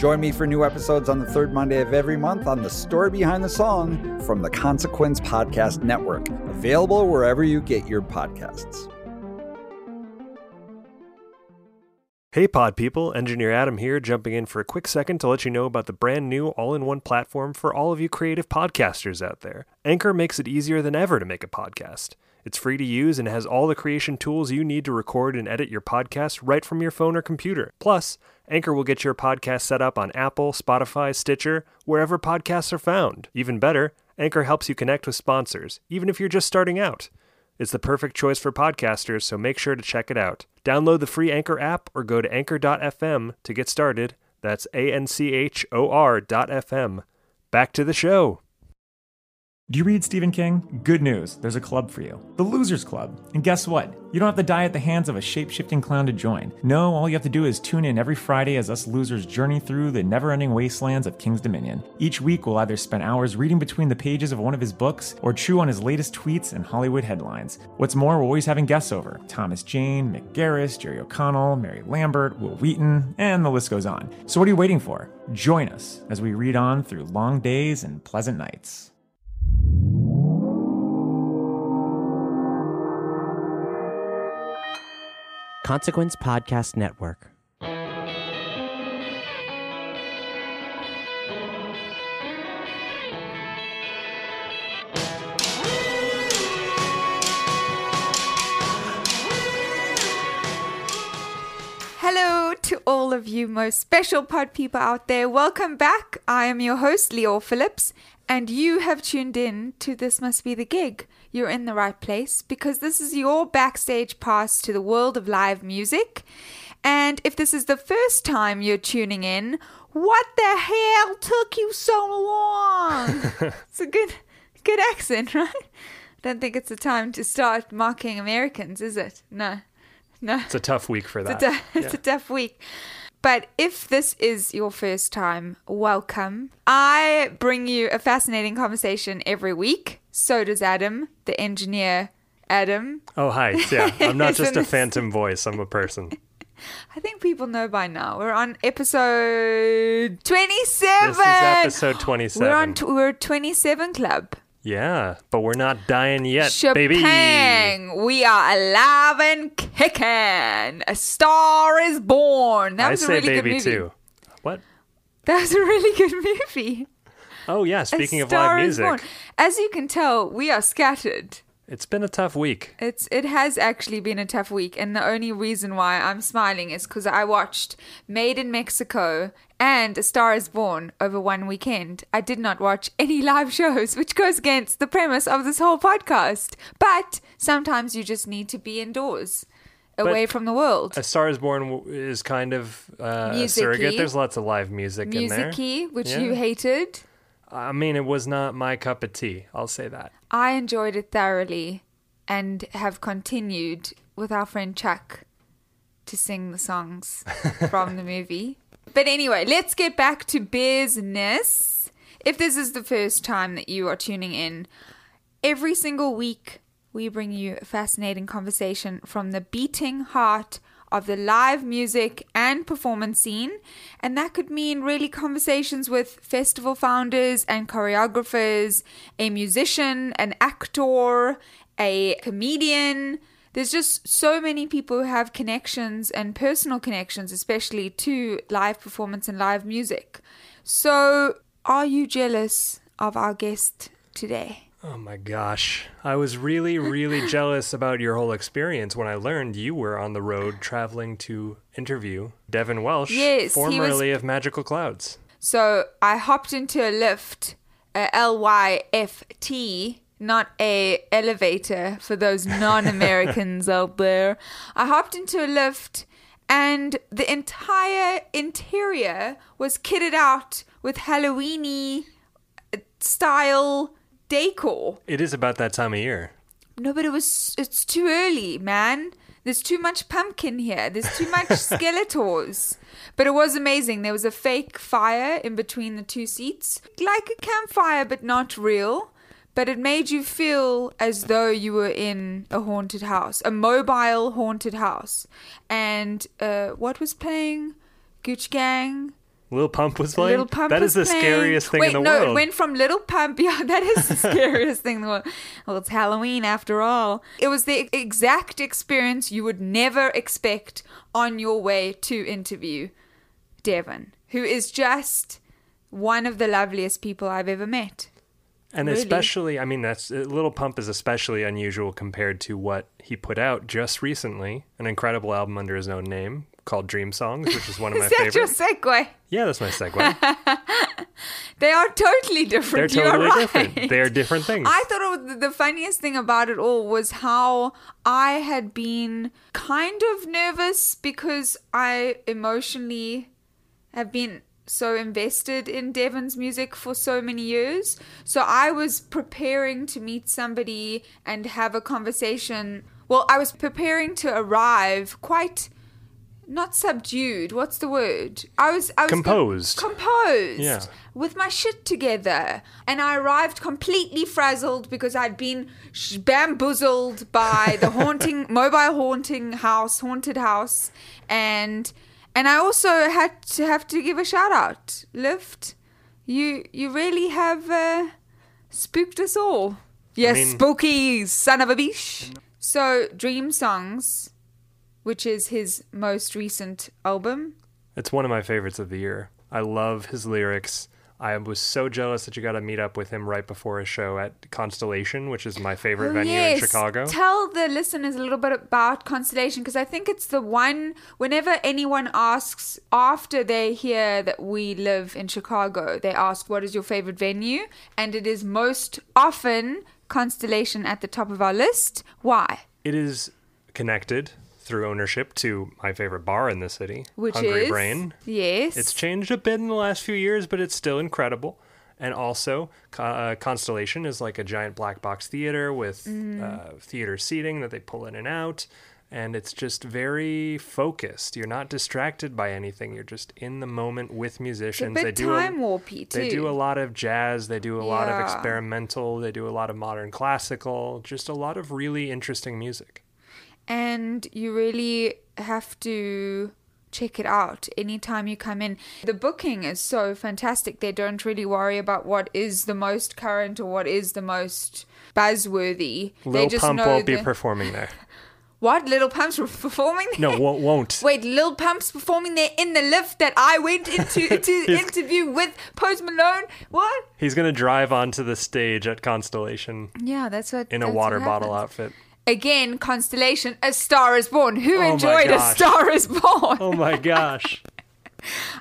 Join me for new episodes on the third Monday of every month on The Story Behind the Song from the Consequence Podcast Network, available wherever you get your podcasts. Hey pod people, Engineer Adam here, jumping in for a quick second to let you know about the brand new all in one platform for all of you creative podcasters out there. Anchor makes it easier than ever to make a podcast. It's free to use and has all the creation tools you need to record and edit your podcast right from your phone or computer. Plus, Anchor will get your podcast set up on Apple, Spotify, Stitcher, wherever podcasts are found. Even better, Anchor helps you connect with sponsors, even if you're just starting out. It's the perfect choice for podcasters, so make sure to check it out. Download the free Anchor app or go to anchor.fm to get started. That's A N C H O R dot FM. Back to the show. Do you read Stephen King? Good news, there's a club for you the Losers Club. And guess what? You don't have to die at the hands of a shape shifting clown to join. No, all you have to do is tune in every Friday as us losers journey through the never ending wastelands of King's Dominion. Each week, we'll either spend hours reading between the pages of one of his books or chew on his latest tweets and Hollywood headlines. What's more, we're always having guests over Thomas Jane, Mick Garris, Jerry O'Connell, Mary Lambert, Wil Wheaton, and the list goes on. So, what are you waiting for? Join us as we read on through long days and pleasant nights. Consequence Podcast Network. Hello to all of you most special pod people out there. Welcome back. I am your host, Leo Phillips, and you have tuned in to This Must Be the Gig. You're in the right place because this is your backstage pass to the world of live music. And if this is the first time you're tuning in, what the hell took you so long? it's a good good accent, right? Don't think it's the time to start mocking Americans, is it? No. No. It's a tough week for that. It's a, t- it's a tough week. But if this is your first time, welcome. I bring you a fascinating conversation every week. So does Adam, the engineer Adam. Oh, hi. Yeah, I'm not just a phantom voice, I'm a person. I think people know by now. We're on episode 27. This is episode 27. We're on t- we're 27 club. Yeah, but we're not dying yet, baby. We are alive and kicking. A star is born. That I was a really good movie. too. What? That was a really good movie. Oh, yeah, speaking of Star live is music, Born. As you can tell, we are scattered. It's been a tough week. It's it has actually been a tough week, and the only reason why I'm smiling is because I watched Made in Mexico and A Star Is Born over one weekend. I did not watch any live shows, which goes against the premise of this whole podcast. But sometimes you just need to be indoors, away from the world. A Star is Born is kind of uh, a Music-y. surrogate. There's lots of live music, in there. Music-y, which Yeah. you hated. I mean, it was not my cup of tea. I'll say that. I enjoyed it thoroughly and have continued with our friend Chuck to sing the songs from the movie. But anyway, let's get back to business. If this is the first time that you are tuning in, every single week we bring you a fascinating conversation from the beating heart of the live music and performance scene. And that could mean really conversations with festival founders and choreographers, a musician, an actor, a comedian. There's just so many people who have connections and personal connections, especially to live performance and live music. So, are you jealous of our guest today? Oh my gosh. I was really, really jealous about your whole experience when I learned you were on the road traveling to interview Devon Welsh, Yes, he was- formerly of Majical Cloudz. So I hopped into a Lyft, a L Y F T, not a elevator for those non-Americans out there. I hopped into a Lyft and the entire interior was kitted out with Halloweeny style decor. It is about that time of year. No, but it was. It's too early, man. There's too much pumpkin here. There's too much Skeletors. But it was amazing. There was a fake fire in between the two seats, like a campfire, but not real. But it made you feel as though you were in a haunted house, a mobile haunted house. And uh, what was playing? Gucci Gang. Little Pump was playing. Little Pump that is the playing. scariest thing Wait, in the no, world. it went from Little Pump. Yeah, that is the scariest thing in the world. Well, it's Halloween after all. It was the exact experience you would never expect on your way to interview Devon, who is just one of the loveliest people I've ever met. And Really? especially, I mean, that's uh, Little Pump is especially unusual compared to what he put out just recently, an incredible album under his own name called Dream Songs, which is one of my is that your segue? Yeah, that's my segue. They are totally They're different. Are totally right. different. They are different things. I thought was, the funniest thing about it all was how I had been kind of nervous because I emotionally have been so invested in Devon's music for so many years. So I was preparing to meet somebody and have a conversation. Well, I was preparing to arrive quite not subdued. What's the word? I was I was Composed. composed Yeah. with my shit together. And I arrived completely frazzled because I'd been sh- bamboozled by the haunting, mobile haunting house, haunted house. And and I also had to have to give a shout out. Lyft, you you really have uh, spooked us all. Yes, mean- spooky son of a bitch. So, Dream Songs, which is his most recent album, It's one of my favorites of the year. I love his lyrics. I was so jealous that you got to meet up with him right before a show at Constellation, which is my favorite Oh, venue in Chicago. Tell the listeners a little bit about Constellation because I think it's the one, whenever anyone asks after they hear that we live in Chicago, they ask, What is your favorite venue? And it is most often Constellation at the top of our list. Why? it is connected through ownership to my favorite bar in the city, Which Hungry is. Brain. Yes. It's changed a bit in the last few years, but it's still incredible. And also, uh, Constellation is like a giant black box theater with Mm-hmm. uh, theater seating that they pull in and out. And it's just very focused. You're not distracted by anything. You're just in the moment with musicians. they do time a, warpy too. they do a lot of jazz. They do a lot of experimental. They do a lot of modern classical. Just a lot of really interesting music. And you really have to check it out anytime you come in. The booking is so fantastic. They don't really worry about what is the most current or what is the most buzzworthy. they Lil just Pump know won't be performing there. what Little Pump's performing there? No, won't. Wait, Lil Pump's performing there in the Lyft that I went into to interview with Post Malone. What? He's gonna drive onto the stage at Constellation Yeah, that's what. in a water bottle outfit. Again, Constellation, A Star Is Born. Who Oh enjoyed A. Star Is Born? Oh my gosh.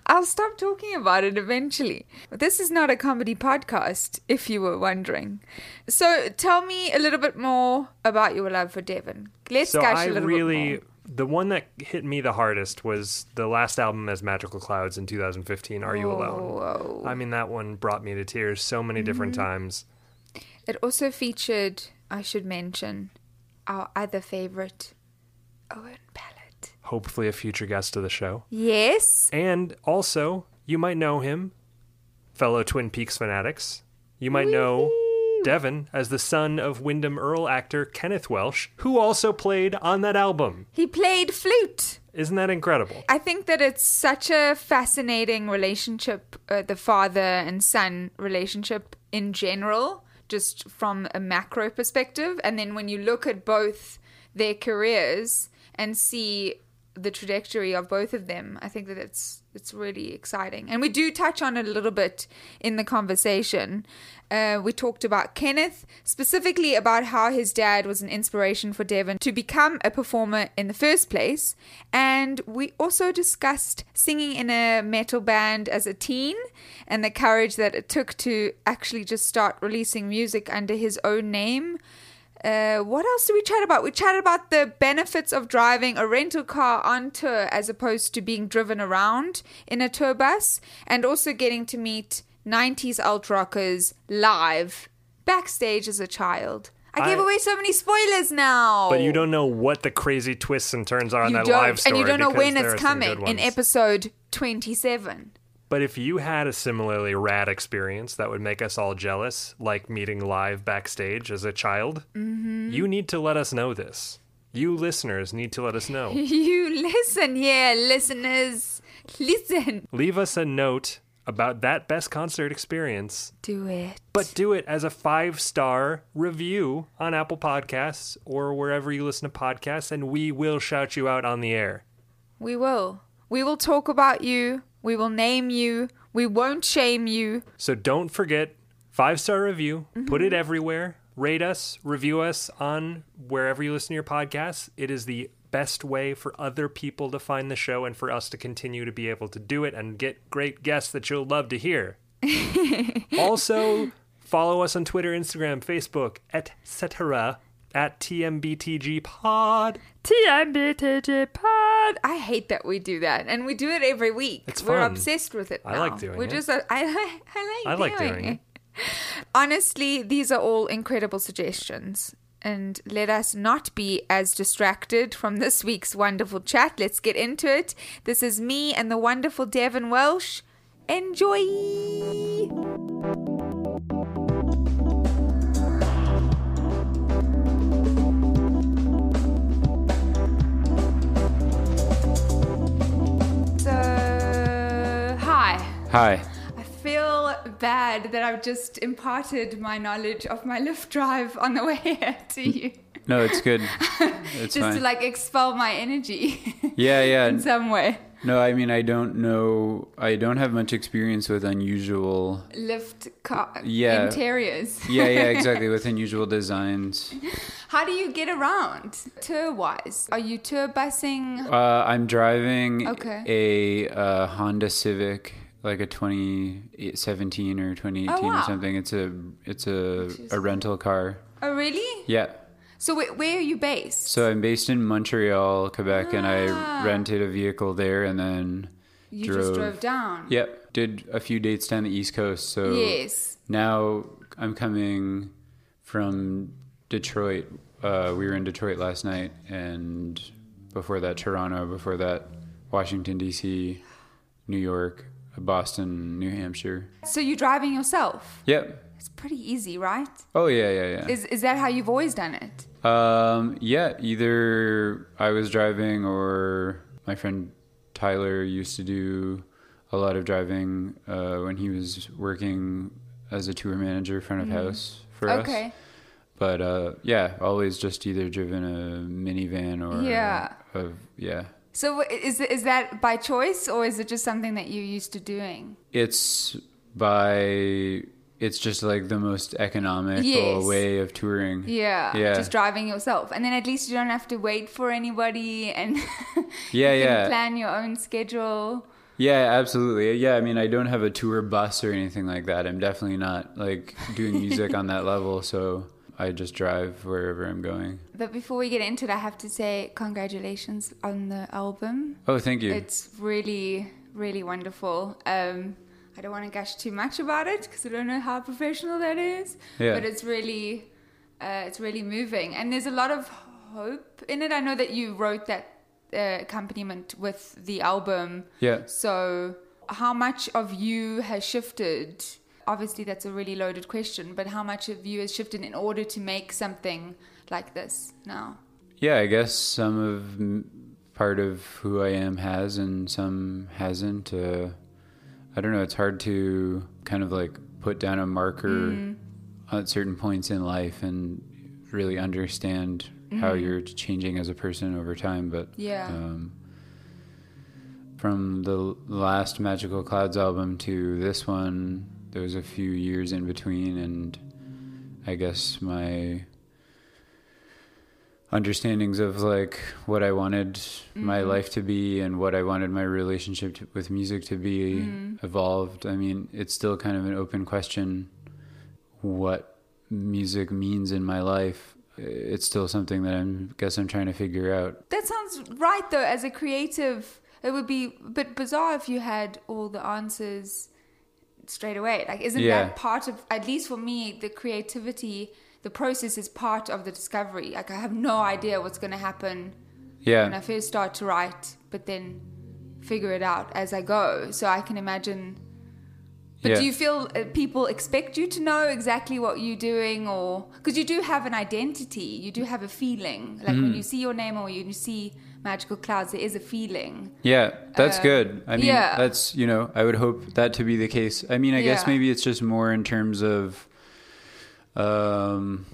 I'll stop talking about it eventually. This is not a comedy podcast, if you were wondering. So tell me a little bit more about your love for Devon. Let's so I really the one that hit me the hardest was the last album as Majical Cloudz in 2015. Are you alone? more. I mean, that one brought me to tears so many different Mm-hmm. times. It also featured, I should mention, our other favorite, Owen Pallett. Hopefully, a future guest of the show. Yes. And also, you might know him, fellow Twin Peaks fanatics. You might know Devon as the son of Windom Earle actor Kenneth Welsh, who also played on that album. He played flute. Isn't that incredible? I think that it's such a fascinating relationship, uh, the father and son relationship in general, just from a macro perspective. And then when you look at both their careers and see the trajectory of both of them, I think that it's it's really exciting. And we do touch on it a little bit in the conversation. Uh, we talked about Kenneth, specifically about how his dad was an inspiration for Devon to become a performer in the first place. And we also discussed singing in a metal band as a teen and the courage that it took to actually just start releasing music under his own name. Uh, what else did we chat about? We chatted about the benefits of driving a rental car on tour as opposed to being driven around in a tour bus, and also getting to meet 90s alt rockers live backstage as a child. I, gave I- away so many spoilers now. But you don't know what the crazy twists and turns are in You that live story. and you don't know when it's are some good coming in episode 27. But if you had a similarly rad experience that would make us all jealous, like meeting live backstage as a child, Mm-hmm. you need to let us know this. You listeners need to let us know. You listen, yeah, listeners. Listen. Leave us a note about that best concert experience, Do it. but do it as a five star review on Apple Podcasts or wherever you listen to podcasts, and we will shout you out on the air. We will. We will talk about you. We will name you. We won't shame you. So don't forget five star review, put Mm-hmm. it everywhere, rate us, review us on wherever you listen to your podcasts. It is the best way for other people to find the show and for us to continue to be able to do it and get great guests that you'll love to hear. also, follow us on Twitter, Instagram, Facebook, etc. at TMBTG Pod. TMBTG Pod. I hate that we do that, and we do it every week. It's We're fun. obsessed with it. I now. like doing We're it. just. I, I like. I I like. like doing it. Honestly, these are all incredible suggestions. And let us not be as distracted from this week's wonderful chat. Let's get into it. This is me and the wonderful Devon Welsh. Enjoy! Hi. I feel bad that I've just imparted my knowledge of my Lyft drive on the way here to you. No, it's good. It's just fine. to like expel my energy yeah, yeah. in some way. No, I mean I don't know. I don't have much experience with unusual. Lyft car Yeah. interiors. Yeah, yeah, exactly. with unusual designs. How do you get around tour wise? Are you tour busing? Uh, I'm driving Okay. a uh, Honda Civic, like a 2017 or 2018 Oh, wow. or something. It's a it's a, a rental car. Oh, really? Yeah. So wh- where are you based? So I'm based in Montreal, Quebec, and Ah. I rented a vehicle there, and then you just drove down. Yep, did a few dates down the East Coast. So Yes. now I'm coming from Detroit. Uh, we were in Detroit last night, and before that, Toronto. Before that, Washington D.C., New York, Boston, New Hampshire. So you're driving yourself. Yep. It's pretty easy, right? Oh yeah, yeah, yeah. Is is that how you've always done it? Um, yeah, either I was driving or my friend Tyler used to do a lot of driving uh, when he was working as a tour manager front of house for us. Okay. But uh, yeah, always just either driven a minivan or Yeah. a, yeah. So is is that by choice or is it just something that you're used to doing? It's by it's just like the most economical Yes. way of touring. Yeah, Yeah. just driving yourself, and then at least you don't have to wait for anybody, and Yeah, you can yeah. plan your own schedule. Yeah, absolutely. Yeah, I mean, I don't have a tour bus or anything like that. I'm definitely not like doing music on that level, so I just drive wherever I'm going. But before we get into it, I have to say congratulations on the album. Oh, thank you. It's really, really wonderful. Um, I don't want to gush too much about it because I don't know how professional that is. Yeah. But it's really, uh, it's really moving, and there's a lot of hope in it. I know that you wrote that uh, accompaniment with the album. Yeah. So, how much of you has shifted? Obviously, that's a really loaded question, but how much of you has shifted in order to make something like this now? Yeah, I guess some of part of who I am has and some hasn't. Uh, I don't know. It's hard to kind of like put down a marker at certain points in life and really understand how you're changing as a person over time. But Yeah. um, from the last Majical Cloudz album to this one, there was a few years in between, and I guess my understandings of like what I wanted my mm-hmm. life to be and what I wanted my relationship to, with music to be mm-hmm. evolved. I mean, it's still kind of an open question what music means in my life. It's still something that I'm guess I'm trying to figure out. That sounds right, though. As a creative, it would be a bit bizarre if you had all the answers straight away. Like, isn't Yeah. that part of, at least for me, the creativity the process is part of the discovery. Like I have no idea what's going to happen Yeah. when I first start to write, but then figure it out as I go. So I can imagine. But Yeah. do you feel uh, people expect you to know exactly what you're doing, or because you do have an identity, you do have a feeling. Like Mm-hmm. when you see your name or you see Majical Cloudz. It is a feeling. Yeah, that's Uh, good. I mean, yeah. that's, you know, I would hope that to be the case. I mean, I guess maybe it's just more in terms of um,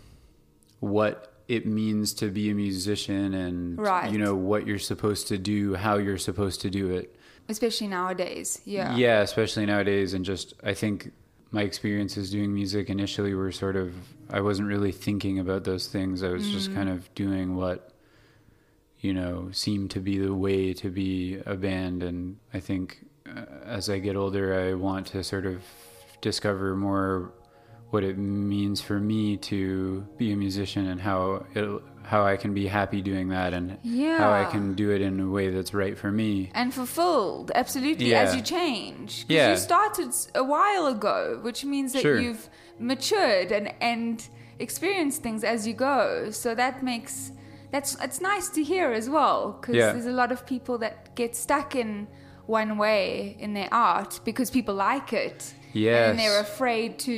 what it means to be a musician and, Right. you know, what you're supposed to do, how you're supposed to do it. Especially nowadays, yeah. Yeah, especially nowadays. And just, I think my experiences doing music initially were sort of, I wasn't really thinking about those things. I was just kind of doing what, you know, seem to be the way to be a band. And I think uh, as I get older, I want to sort of discover more what it means for me to be a musician and how it, how I can be happy doing that and how I can do it in a way that's right for me. And fulfilled, absolutely, as Yeah. you change. Yeah. You started a while ago, which means that Sure. you've matured and, and experienced things as you go. So that makes that's it's nice to hear as well because Yeah. there's a lot of people that get stuck in one way in their art because people like it. Yes. And they're afraid to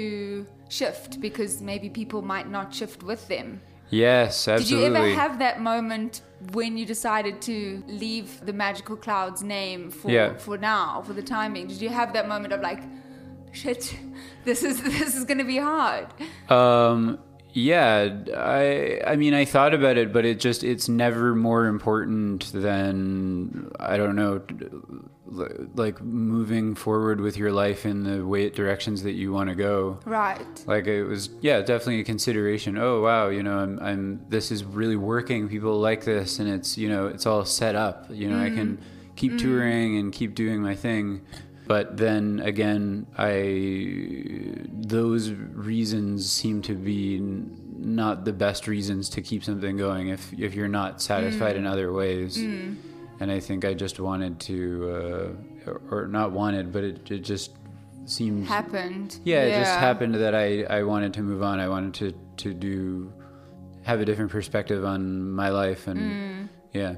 shift because maybe people might not shift with them. Yes, absolutely. Did you ever have that moment when you decided to leave the Majical Cloudz name for Yeah. for now, for the timing? Did you have that moment of like, shit, this is this is gonna be hard? Um, yeah, I I mean I thought about it, but it just it's never more important than I don't know, like moving forward with your life in the way directions that you want to go. Right. Like it was, yeah, definitely a consideration. Oh wow, you know, I'm, I'm, this is really working. People like this, and it's, you know, it's all set up. You know, I can mm-hmm. keep mm. touring and keep doing my thing. But then again, I, those reasons seem to be not the best reasons to keep something going if if you're not satisfied in mm. other ways. Mm. And I think I just wanted to, uh, or, or not wanted, but it, it just seemed Happened. yeah, it just happened that I, I wanted to move on. I wanted to, to do have a different perspective on my life and mm. yeah.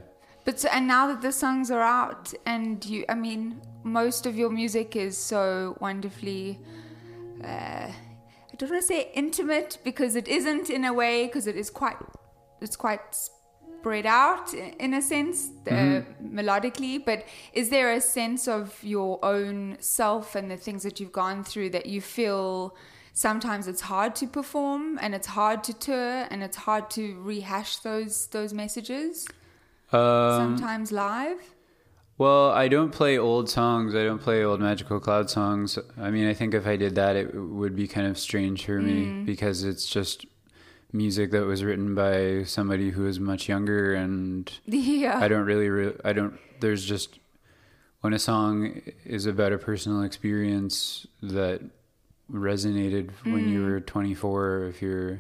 But and now that the songs are out, and you, I mean, most of your music is so wonderfully. Uh, I don't want to say intimate because it isn't in a way because it is quite, it's quite spread out in a sense uh, melodically. But is there a sense of your own self and the things that you've gone through that you feel? Sometimes it's hard to perform and it's hard to tour and it's hard to rehash those those messages Um, sometimes live. well, I don't play old songs. I don't play old Magical Cloud songs. I mean, I think if I did that, it would be kind of strange for me because it's just music that was written by somebody who is much younger and Yeah. I don't really, re- I don't, there's just, when a song is about a personal experience that resonated when you were 24, if you're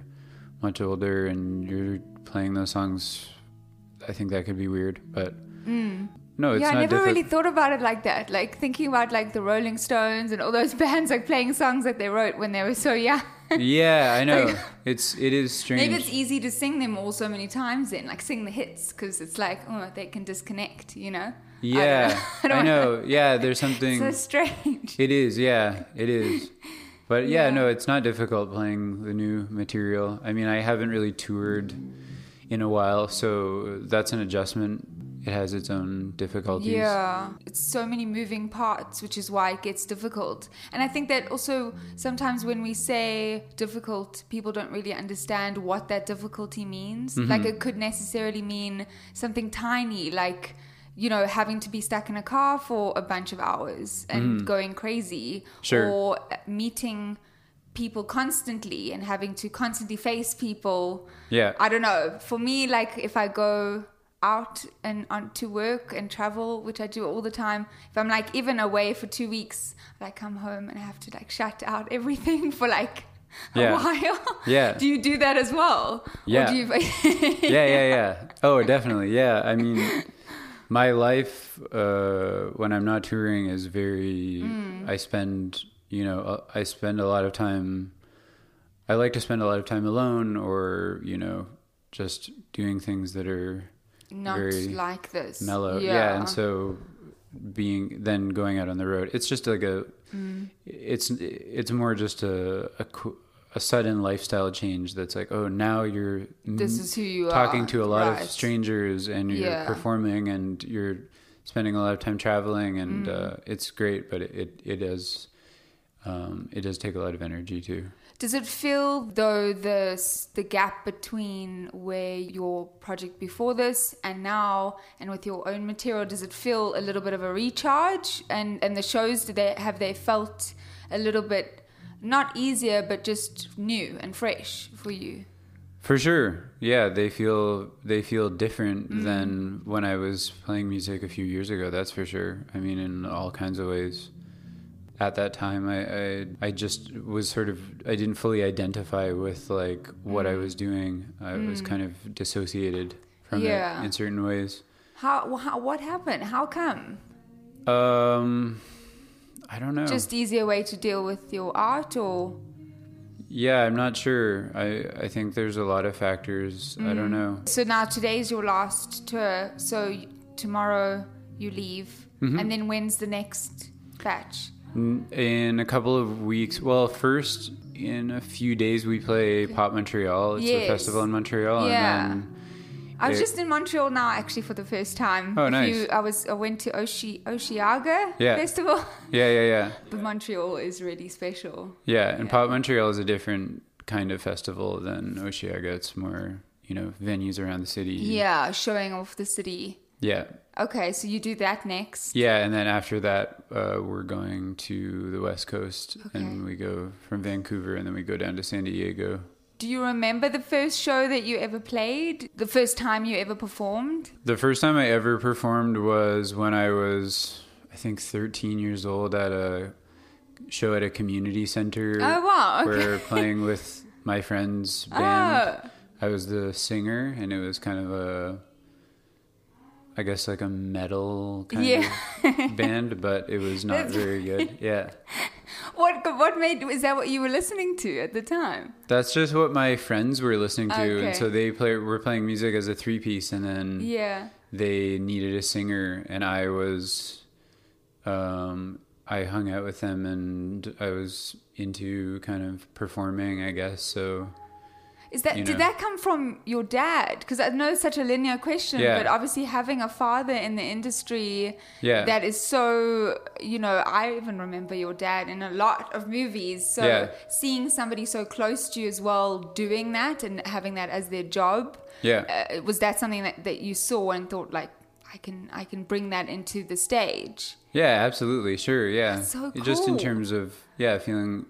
much older and you're playing those songs, I think that could be weird. But mm. no, it's yeah, I never diffi- really thought about it like that. Like thinking about like the Rolling Stones and all those bands like playing songs that they wrote when they were so young. yeah, I know. It's, it is strange. Maybe it's easy to sing them all so many times then, like sing the hits, because it's like, oh, they can disconnect, you know? yeah, I, don't I know. know. Yeah, there's something. so strange. It is, yeah, it is. But yeah, Yeah. no, it's not difficult playing the new material. I mean, I haven't really toured in a while, so that's an adjustment. It has its own difficulties. Yeah, it's so many moving parts, which is why it gets difficult. And I think that also sometimes when we say difficult, people don't really understand what that difficulty means. Mm-hmm. Like it could necessarily mean something tiny, like you know, having to be stuck in a car for a bunch of hours and going crazy. Sure. or meeting people constantly and having to constantly face people. Yeah. I don't know. For me, like if I go out and on to work and travel, which I do all the time, if I'm like even away for two weeks, I come home and I have to like shut out everything for like a Yeah. while. Yeah. do you do that as well? Or Yeah. do you... yeah, yeah, yeah. Oh, definitely. Yeah. I mean, my life uh, when I'm not touring is very. Mm. I spend, you know, uh, I spend a lot of time. I like to spend a lot of time alone, or you know, just doing things that are Not very like this. mellow. Yeah. Yeah. and so being then going out on the road, it's just like a, Mm. it's it's more just a a, a sudden lifestyle change that's like, oh, now you're This is who you talking are, to a lot right. of strangers and you're Yeah. performing and you're spending a lot of time traveling and Mm. uh, it's great, but it it, it does um, it does take a lot of energy too. Does it feel though the the gap between where your project before this and now, and with your own material, does it feel a little bit of a recharge? And and the shows, do they have they felt a little bit not easier, but just new and fresh for you? For sure. Yeah, they feel they feel different Mm. than when I was playing music a few years ago, that's for sure. I mean in all kinds of ways. At that time I I, I just was sort of I didn't fully identify with like what I Mm. was doing. I was Mm. kind of dissociated from Yeah. it in certain ways. How, how what happened? How come? Um I don't know. Just easier way to deal with your art, or yeah, I'm not sure. I I think there's a lot of factors. I don't Mm. know. So now today's your last tour. So tomorrow you leave, Mhm. and then when's the next batch? N- In a couple of weeks, well, first in a few days we play Pop Montreal. It's Yes. a festival in Montreal, Yeah. I was it- just in Montreal now, actually, for the first time. Oh, nice. few- I was. I went to Oshi Osheaga Yeah. Festival. yeah, yeah, yeah, but Montreal is really special. yeah. And Pop Montreal is a different kind of festival than Osheaga. It's more, you know, venues around the city. Yeah, showing off the city. yeah, Okay, so you do that next. yeah. And then after that, uh, we're going to the West Coast, and we go from Vancouver, and then we go down to San Diego. Do you remember the first show that you ever played? The first time you ever performed? The first time I ever performed was when I was, I think, 13 years old at a show at a community center. Oh, wow, okay. Where playing with my friend's band. Oh. I was the singer, and it was kind of a, I guess, like a metal kind Yeah. of band, but it was not very good. Yeah. What what made is that what you were listening to at the time? That's just what my friends were listening to, Okay. and so they play. Were playing music as a three piece, and then Yeah. they needed a singer, and I was, um, I hung out with them, and I was into kind of performing, I guess. So Is that you did know. that come from your dad? Because I know it's such a linear question, Yeah. but obviously having a father in the industry Yeah. that is so you know, I even remember your dad in a lot of movies. So Yeah. seeing somebody so close to you as well doing that and having that as their job, Yeah. uh, was that something that, that you saw and thought like I can I can bring that into the stage? yeah, absolutely, sure, yeah. That's so Just in terms of yeah, feeling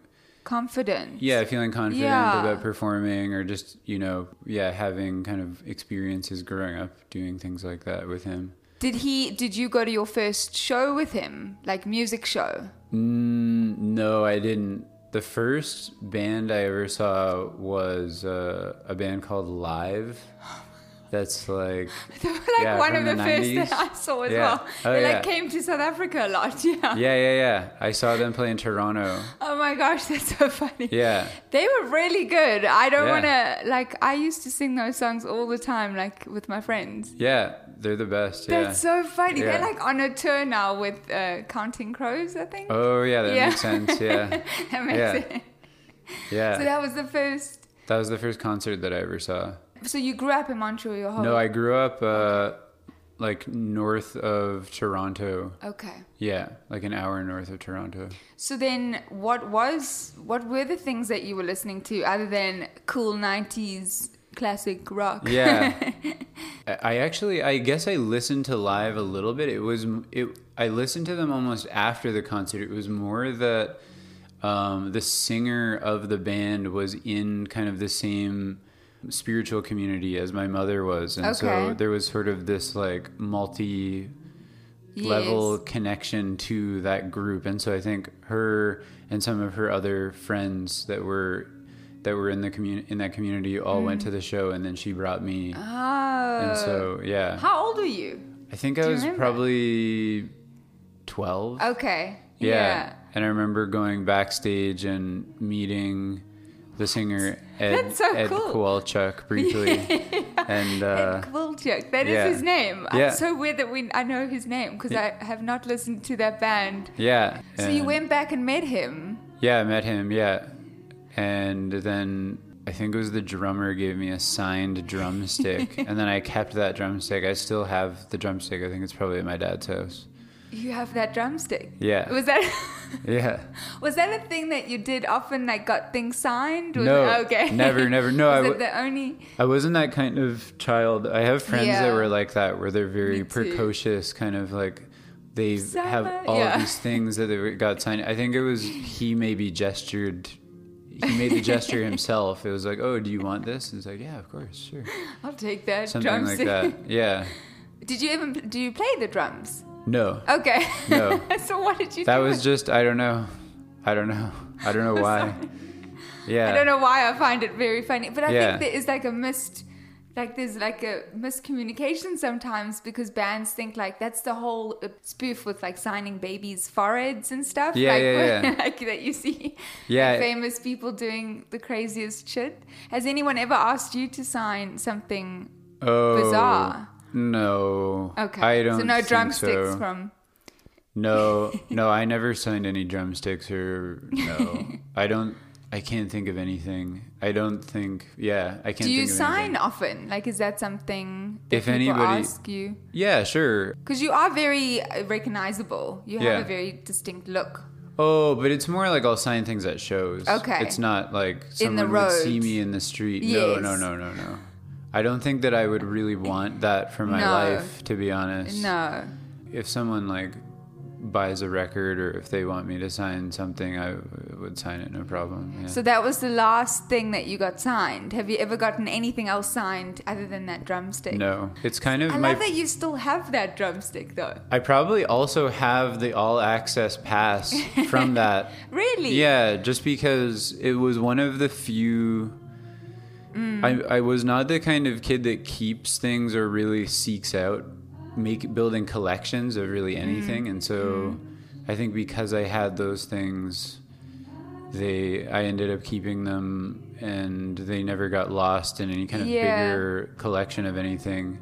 Confident. yeah, feeling confident Yeah. about performing, or just you know, yeah, having kind of experiences growing up doing things like that with him. Did he did you go to your first show with him? Like music show? Mm, no, I didn't. The first band I ever saw was uh, a band called Live. That's like like yeah, one of the, first 90s. that I saw as Yeah. well. Oh, they yeah. like came to South Africa a lot. Yeah. Yeah, yeah, yeah. I saw them play in Toronto. Oh my gosh, that's so funny. Yeah. They were really good. I don't want to like. I used to sing those songs all the time, like with my friends. Yeah, they're the best. Yeah. That's so funny. They're like on a tour now with uh, Counting Crows, I think. Oh yeah, that makes sense. Yeah. that makes yeah. sense. Yeah. So that was the first. that was the first concert that I ever saw. So you grew up in Montreal your whole. No, I grew up uh, like north of Toronto. Okay. Yeah, like an hour north of Toronto. So then, what was what were the things that you were listening to other than cool '90s classic rock? Yeah. I I actually, I guess I listened to live a little bit. It was, it. I listened to them almost after the concert. It was more that um, the singer of the band was in kind of the same spiritual community as my mother was, and so there was sort of this like multi level Yes. connection to that group and so i think her and some of her other friends that were that were in the community in that community all went Mm. to the show and then she brought me Oh. and so yeah How old were you? i think do i was probably 12 Okay. yeah. Yeah. and i remember going backstage and meeting the singer Ed, so Ed cool. Kowalczyk briefly, and uh, Ed Kowalczyk. That is yeah. his name. Yeah. I'm so weird that we I know his name because I have not listened to that band. yeah. So you went back and met him. Yeah, I met him. Yeah, and then I think it was the drummer gave me a signed drumstick, and then I kept that drumstick. I still have the drumstick. I think it's probably at my dad's house. You have that drumstick. Yeah. Was that Yeah. was that a thing that you did often? Like got things signed? Was No, it- okay. never, never. No, I w- the only? I wasn't that kind of child. I have friends Yeah. that were like that, where they're very precocious, kind of like they have all yeah. of these things that they got signed. I think it was he maybe gestured. He made the gesture himself. It was like, "Oh, do you want this?" And it's like, "Yeah, of course, sure." I'll take that Something drumstick. like that. Yeah. Did you even do you play the drums? No. Okay. No. so what did you That was just I don't know. I don't know. I don't know why. Yeah. I don't know why I find it very funny, but I Yeah. think there is like a missed, like there's like a miscommunication sometimes because bands think like that's the whole uh, spoof with like signing babies' foreheads and stuff. Yeah, like, yeah, yeah. like that you see Yeah. like, famous people doing the craziest shit. Has anyone ever asked you to sign something Oh, bizarre? No. Okay, I don't so no drumsticks so. from. No, no, I never signed any drumsticks or no. I don't. I can't think of anything. I don't think. Yeah, I can't. Do you of sign anything. often? Like, is that something that If anybody- ask you? Yeah, sure. Because you are very uh, recognizable. You have Yeah. a very distinct look. Oh, but it's more like I'll sign things at shows. Okay. It's not like someone would see me in the street. No, no, no, no, no. I don't think that I would really want that for my No. life, to be honest. No. If someone like buys a record or if they want me to sign something, I would sign it, no problem. Yeah. So that was the last thing that you got signed. Have you ever gotten anything else signed other than that drumstick? no, it's kind of I my love that you still have that drumstick though. I probably also have the all access pass from that. Really? Yeah, just because it was one of the few. Mm. I, I was not the kind of kid that keeps things or really seeks out make building collections of really Mm. anything, and so I think because I had those things, they I ended up keeping them, and they never got lost in any kind of Yeah. bigger collection of anything,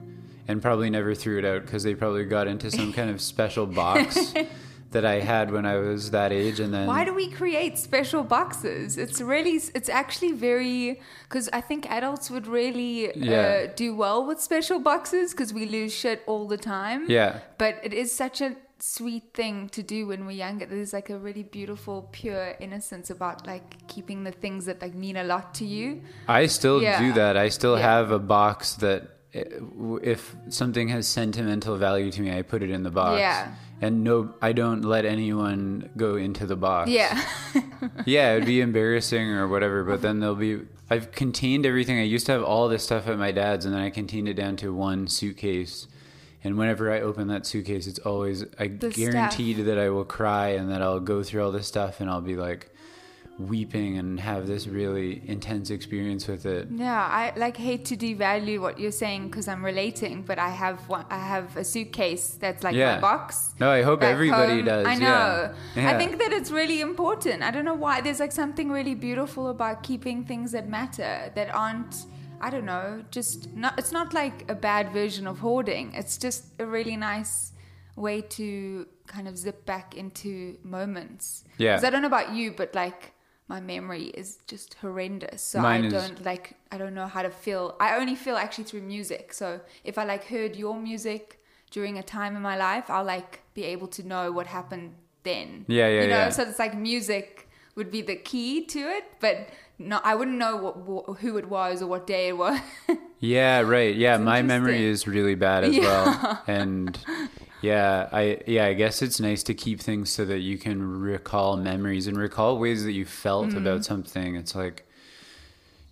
and probably never threw it out because they probably got into some kind of special box that I had when I was that age, and then Why do we create special boxes? It's really, it's actually very, because I think adults would really Yeah. uh, do well with special boxes because we lose shit all the time. Yeah. But it is such a sweet thing to do when we're younger. There's like a really beautiful, pure innocence about like keeping the things that like mean a lot to you. I still Yeah. do that. I still Yeah. have a box that uh, if something has sentimental value to me, I put it in the box. Yeah. And no, I don't let anyone go into the box. Yeah. yeah, it'd be embarrassing or whatever, but then there'll be. I've contained everything. I used to have all this stuff at my dad's, and then I contained it down to one suitcase. And whenever I open that suitcase, it's always I The guaranteed that I will cry and that I'll go through all this stuff and I'll be like weeping and have this really intense experience with it. Yeah, I like hate to devalue what you're saying because I'm relating, but I have one, I have a suitcase that's like Yeah. my box. No, I hope everybody home. does. I know. Yeah. Yeah. I think that it's really important. I don't know why. There's like something really beautiful about keeping things that matter that aren't. I don't know. Just not. It's not like a bad version of hoarding. It's just a really nice way to kind of zip back into moments. Yeah. 'Cause I don't know about you, but like my memory is just horrendous. So Mine I is- don't like I don't know how to feel. I only feel actually through music. So if I like heard your music during a time in my life, I'll like be able to know what happened then. Yeah, yeah, You know, yeah. so it's like music would be the key to it, but no, I wouldn't know what, what, who it was or what day it was. Yeah, right. Yeah, my memory is really bad as Yeah. well. And yeah, I yeah, I guess it's nice to keep things so that you can recall memories and recall ways that you felt Mm-hmm. about something. It's like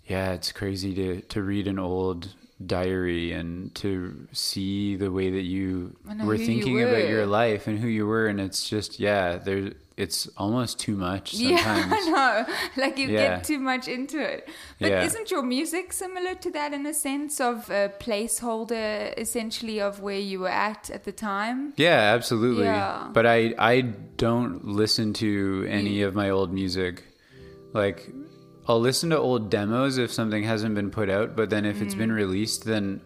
yeah, it's crazy to to read an old diary and to see the way that you were who you thinking about your life and who you were and it's just yeah, there it's almost too much Yeah, sometimes. I know. Like you Yeah. get too much into it. But Yeah. isn't your music similar to that in a sense of a placeholder, essentially, of where you were at at the time? Yeah, absolutely. Yeah. But I I don't listen to any of my old music. Like I'll listen to old demos if something hasn't been put out, but then if it's been Mm. released, then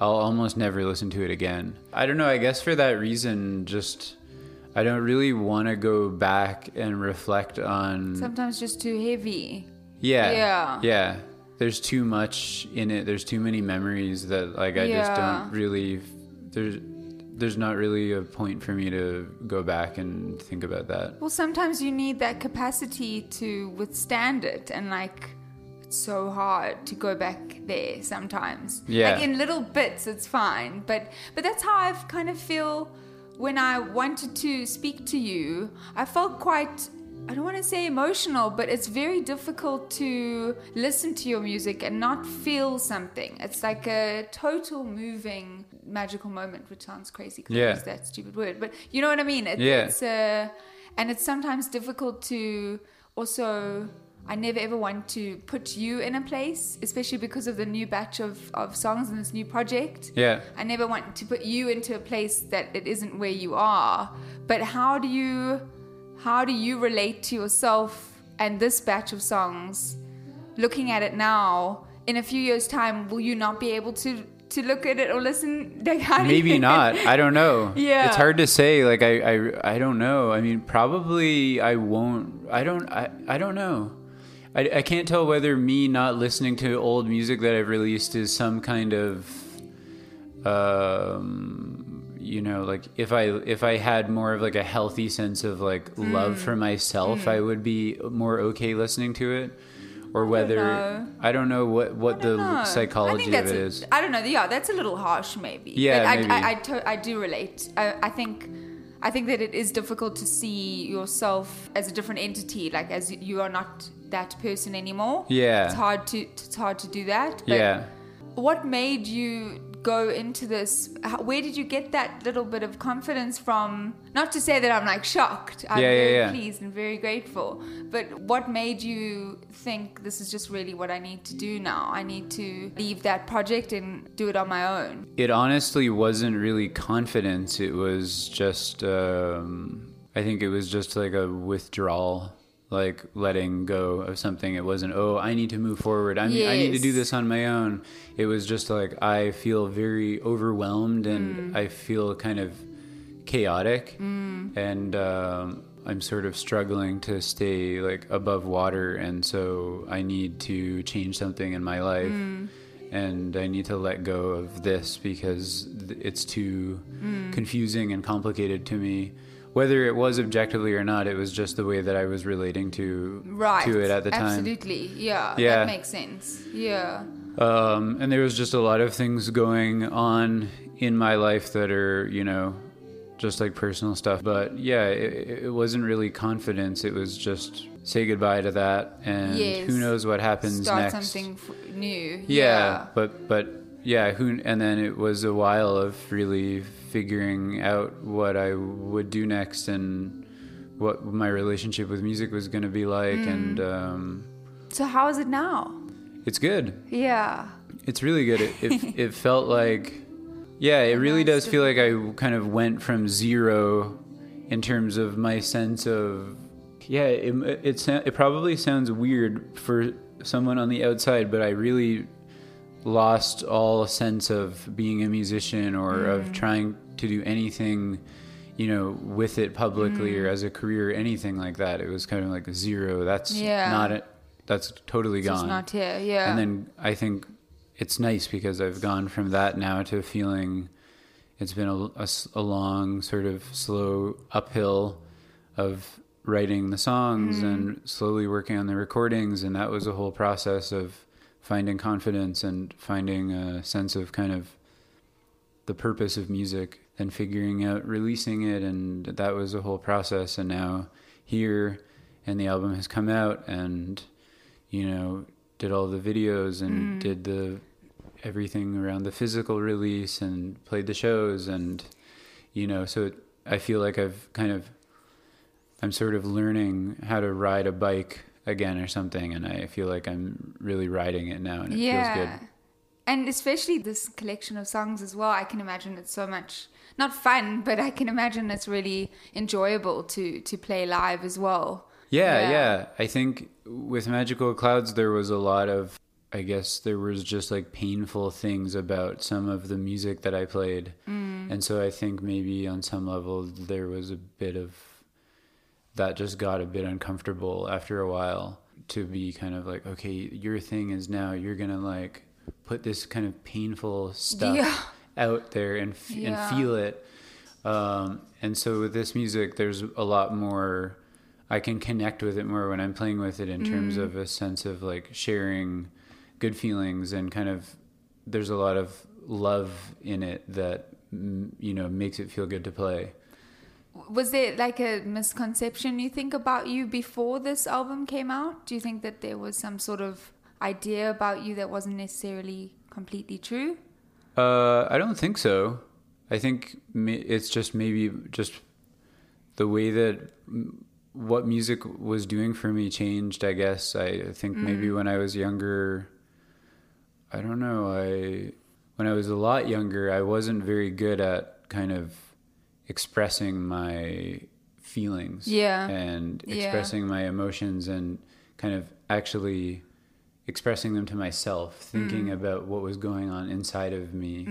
I'll almost never listen to it again. I don't know. I guess for that reason, just I don't really want to go back and reflect on. Sometimes just too heavy. yeah, Yeah. yeah. There's too much in it. There's too many memories that like I just don't really. There's there's not really a point for me to go back and think about that. Well, sometimes you need that capacity to withstand it, and like it's so hard to go back there sometimes. Yeah. Like in little bits, it's fine, but but that's how I've kind of feel when I wanted to speak to you. I felt quite. I don't want to say emotional, but it's very difficult to listen to your music and not feel something. It's like a total moving magical moment, which sounds crazy because Yeah. I use that stupid word, but you know what I mean. It, Yeah. It's uh, and it's sometimes difficult to also. I never ever want to put you in a place, especially because of the new batch of, of songs and this new project. Yeah. I never want to put you into a place that it isn't where you are. But how do you how do you relate to yourself and this batch of songs? Looking at it now, in a few years' time, will you not be able to to look at it or listen? Like, Maybe not. I don't know. Yeah. It's hard to say. Like I, I, I don't know. I mean, probably I won't. I don't. I, I don't know. I, I can't tell whether me not listening to old music that I've released is some kind of, um, you know, like if I if I had more of like a healthy sense of like love Mm. for myself, Mm. I would be more okay listening to it. Or whether know. I don't know what what the No. I psychology of it a- is. I don't know. Yeah, that's a little harsh, maybe. Yeah, but I, maybe. I, I, to, I do relate. I, I think, I think that it is difficult to see yourself as a different entity, like as you are not that person anymore. Yeah. it's hard to it's hard to do that. But Yeah. What made you go into this? How, where did you get that little bit of confidence from? Not to say that I'm like shocked. I'm Yeah, yeah, very yeah. pleased and very grateful. But what made you think this is just really what I need to do now? I need to leave that project and do it on my own. It honestly wasn't really confidence. It was just, um, I think it was just like a withdrawal, like letting go of something. It wasn't, oh, I need to move forward. I, mean, I need to do this on my own. It was just like, I feel very overwhelmed and mm. I feel kind of chaotic. Mm. And, um, I'm sort of struggling to stay like above water, and so I need to change something in my life mm. and I need to let go of this because it's too confusing and complicated to me. Whether it was objectively or not, it was just the way that I was relating to Right. to it at the time. Absolutely. Yeah. Yeah. That makes sense. Yeah. Um, and there was just a lot of things going on in my life that are, you know, just like personal stuff. But yeah, it, it wasn't really confidence. It was just say goodbye to that, and Yes. who knows what happens Start next. something f- new. yeah, but but yeah who and then it was a while of really figuring out what i would do next and what my relationship with music was going to be like Mm. and um, So how is it now? it's good Yeah. it's really good it, it, it felt like yeah it really does feel like i kind of went from zero in terms of my sense of yeah it, it, it probably sounds weird for someone on the outside but i really lost all sense of being a musician or of Mm. trying to do anything you know with it publicly Mm. or as a career anything like that it was kind of like zero that's Yeah. not it that's totally gone. It's gone not here. Yeah. and then I think it's nice because I've gone from that now to feeling it's been a long, sort of slow uphill of writing the songs Mhm. and slowly working on the recordings. And that was a whole process of finding confidence and finding a sense of kind of the purpose of music and figuring out releasing it. And that was a whole process. And now here, and the album has come out and you know, did all the videos and Mm. did the everything around the physical release and played the shows and you know, so it, I feel like I've kind of I'm sort of learning how to ride a bike again or something and I feel like I'm really riding it now and it yeah. feels good. And especially this collection of songs as well. I can imagine it's so much not fun, but I can imagine it's really enjoyable to to play live as well. Yeah, Yeah. yeah, I think with Majical Cloudz, there was a lot of, I guess, there was just like painful things about some of the music that I played. Mm. And so I think maybe on some level, there was a bit of that just got a bit uncomfortable after a while to be kind of like, okay, your thing is now you're to like put this kind of painful stuff Yeah. out there and, f- Yeah. and feel it. Um, and so with this music, there's a lot more. I can connect with it more when I'm playing with it in terms Mm. of a sense of like sharing good feelings and kind of. There's a lot of love in it that mm, you know makes it feel good to play. Was there like a misconception you think about you before this album came out? Do you think that there was some sort of idea about you that wasn't necessarily completely true? Uh, I don't think so. I think it's just maybe just the way that what music was doing for me changed. I guess I think maybe Mm. when I was younger, I don't know. I when I was a lot younger, I wasn't very good at kind of expressing my feelings. Yeah. and Yeah. expressing my emotions and kind of actually expressing them to myself, thinking Mm. about what was going on inside of me.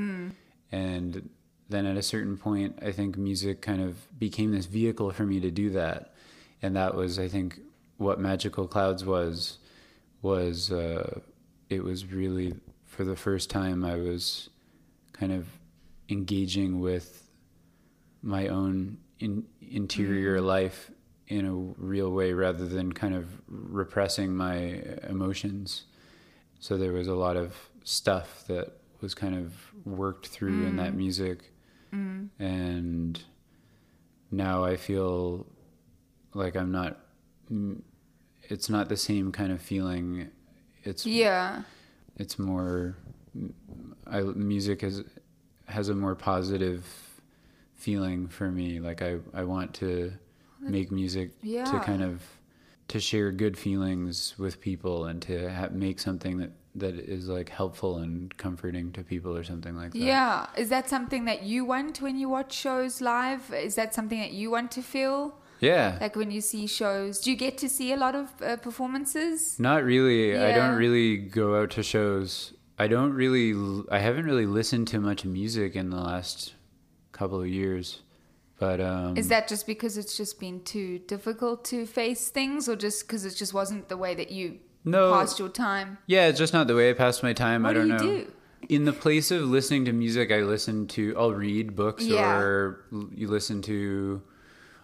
And then at a certain point, I think music kind of became this vehicle for me to do that. And that was, I think, what Majical Cloudz was, was, uh, it was really, for the first time, I was kind of engaging with my own in, interior mm-hmm. life in a real way rather than kind of repressing my emotions. So there was a lot of stuff that was kind of worked through in that mm. music. Mm. And now I feel like I'm not, mm, it's not the same kind of feeling. It's, Yeah. it's more, I, music has, has a more positive feeling for me. Like I, I want to make music to kind of to share good feelings with people and to ha- make something that that is like helpful and comforting to people or something like that. Yeah. Is that something that you want when you watch shows live? Is that something that you want to feel? Yeah. Like when you see shows, do you get to see a lot of uh, performances? Not really. I don't really go out to shows. I don't really l- I haven't really listened to much music in the last couple of years. But um Is that just because it's just been too difficult to face things, or just because it just wasn't the way that you No. passed your time? Yeah, it's just not the way I passed my time. What I do don't you know. do? In the place of listening to music, I listen to I'll read books Yeah. or you listen to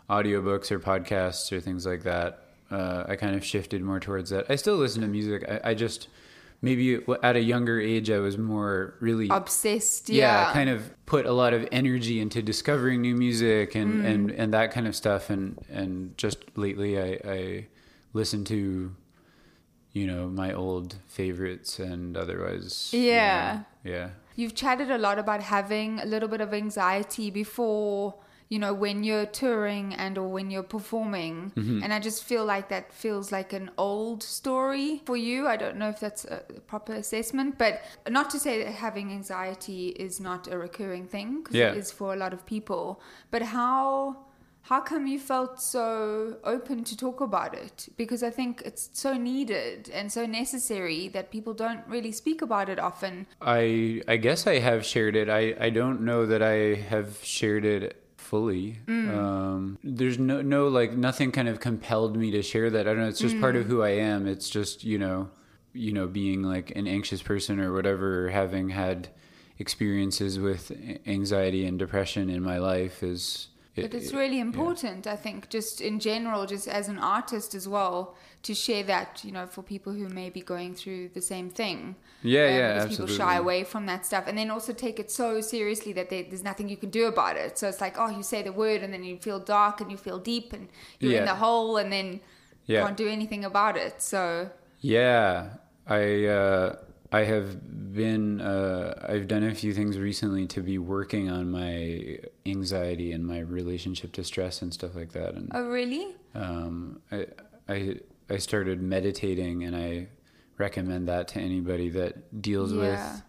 audiobooks or podcasts or things like that. Uh, I kind of shifted more towards that. I still listen to music. I, I just maybe at a younger age I was more really Obsessed, yeah, yeah. kind of put a lot of energy into discovering new music and, Mm. and, and that kind of stuff. And, and just lately I, I listen to, you know, my old favorites and otherwise. you Yeah. know, yeah. You've chatted a lot about having a little bit of anxiety before, you know, when you're touring and or when you're performing. Mhm. And I just feel like that feels like an old story for you. I don't know if that's a proper assessment, but not to say that having anxiety is not a recurring thing because Yeah. it is for a lot of people. But how how come you felt so open to talk about it? Because I think it's so needed and so necessary that people don't really speak about it often. I I guess I have shared it. I, I don't know that I have shared it fully. Mm. Um, there's no no like nothing kind of compelled me to share that. I don't know. It's just part of Mm. who I am. It's just you know you know being like an anxious person or whatever. Having had experiences with anxiety and depression in my life is. But it's really important, I think, just in general, just as an artist as well, to share that, you know, for people who may be going through the same thing. Yeah, Um, yeah, because people shy away from that stuff, and then also take it so seriously that there, there's nothing you can do about it. So it's like, oh, you say the word, and then you feel dark, and you feel deep, and you're in the hole, and then Yeah. can't do anything about it. So Yeah, I uh, I have been uh, I've done a few things recently to be working on my anxiety and my relationship to stress and stuff like that. And oh, really? um, I I I started meditating, and I recommend that to anybody that deals Yeah. with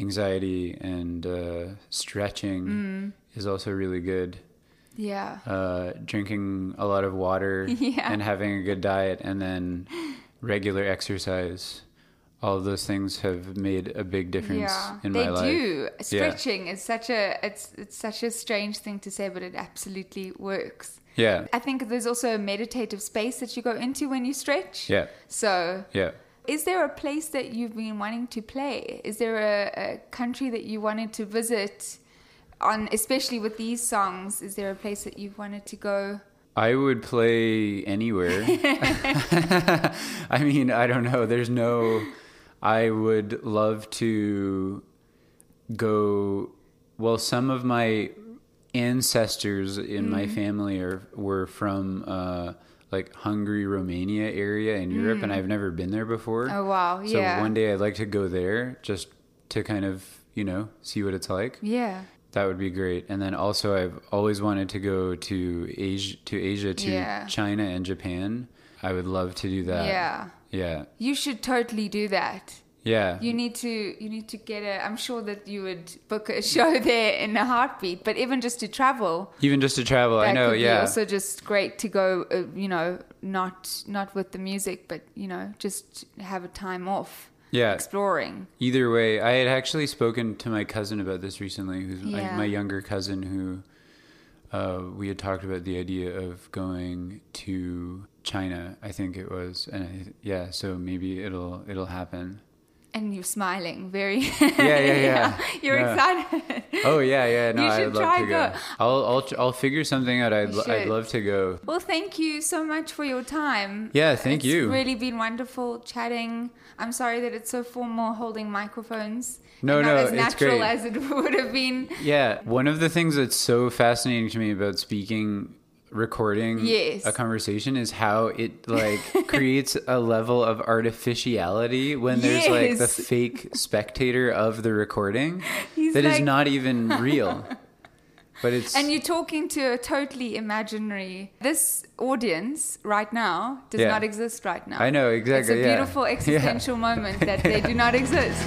anxiety and uh, stretching Mm. is also really good. Yeah. uh, drinking a lot of water Yeah. and having a good diet and then regular exercise all of those things have made a big difference yeah, in my life They do. Yeah. Stretching is such a it's it's such a strange thing to say, but it absolutely works. yeah I think there's also a meditative space that you go into when you stretch. yeah So, yeah is there a place that you've been wanting to play? Is there a, a country that you wanted to visit? On especially with these songs, is there a place that you've wanted to go? I would play anywhere. I mean, I don't know. There's no. I would love to go. Well, some of my ancestors in my Mm. family are were from uh, like Hungary, Romania area in Europe, and Mm. I've never been there before. Oh, wow. So Yeah. one day I'd like to go there just to kind of you know see what it's like. Yeah. That would be great. And then also, I've always wanted to go to Asia, to Asia, to Yeah. China and Japan. I would love to do that. Yeah. Yeah. You should totally do that. Yeah. You need to you need to get a I'm sure that you would book a show there in a heartbeat, but even just to travel, Even just to travel, I know. Yeah. also just great to go, uh, you know, not not with the music, but you know, just have a time off Yeah. exploring. Either way, I had actually spoken to my cousin about this recently, who's my, my younger cousin, who uh, we had talked about the idea of going to China. I think it was, and I, yeah, so maybe it'll it'll happen. And you're smiling, very. Yeah, yeah, yeah. You're No. excited. Oh yeah, yeah. No, You I'd love try to go. go. I'll I'll I'll figure something out. I'd I'd love to go. Well, thank you so much for your time. Yeah, thank it's you. really been wonderful chatting. I'm sorry that it's so formal holding microphones. No, no, as it's natural great. as it would have been. Yeah, one of the things that's so fascinating to me about speaking recording Yes. a conversation is how it like creates a level of artificiality when there's like the fake spectator of the recording He's that is like- not even real. But it's And you're talking to a totally imaginary. This audience right now does Yeah. not exist right now. I know, exactly, It's a yeah. beautiful Yeah. existential moment that they do not exist.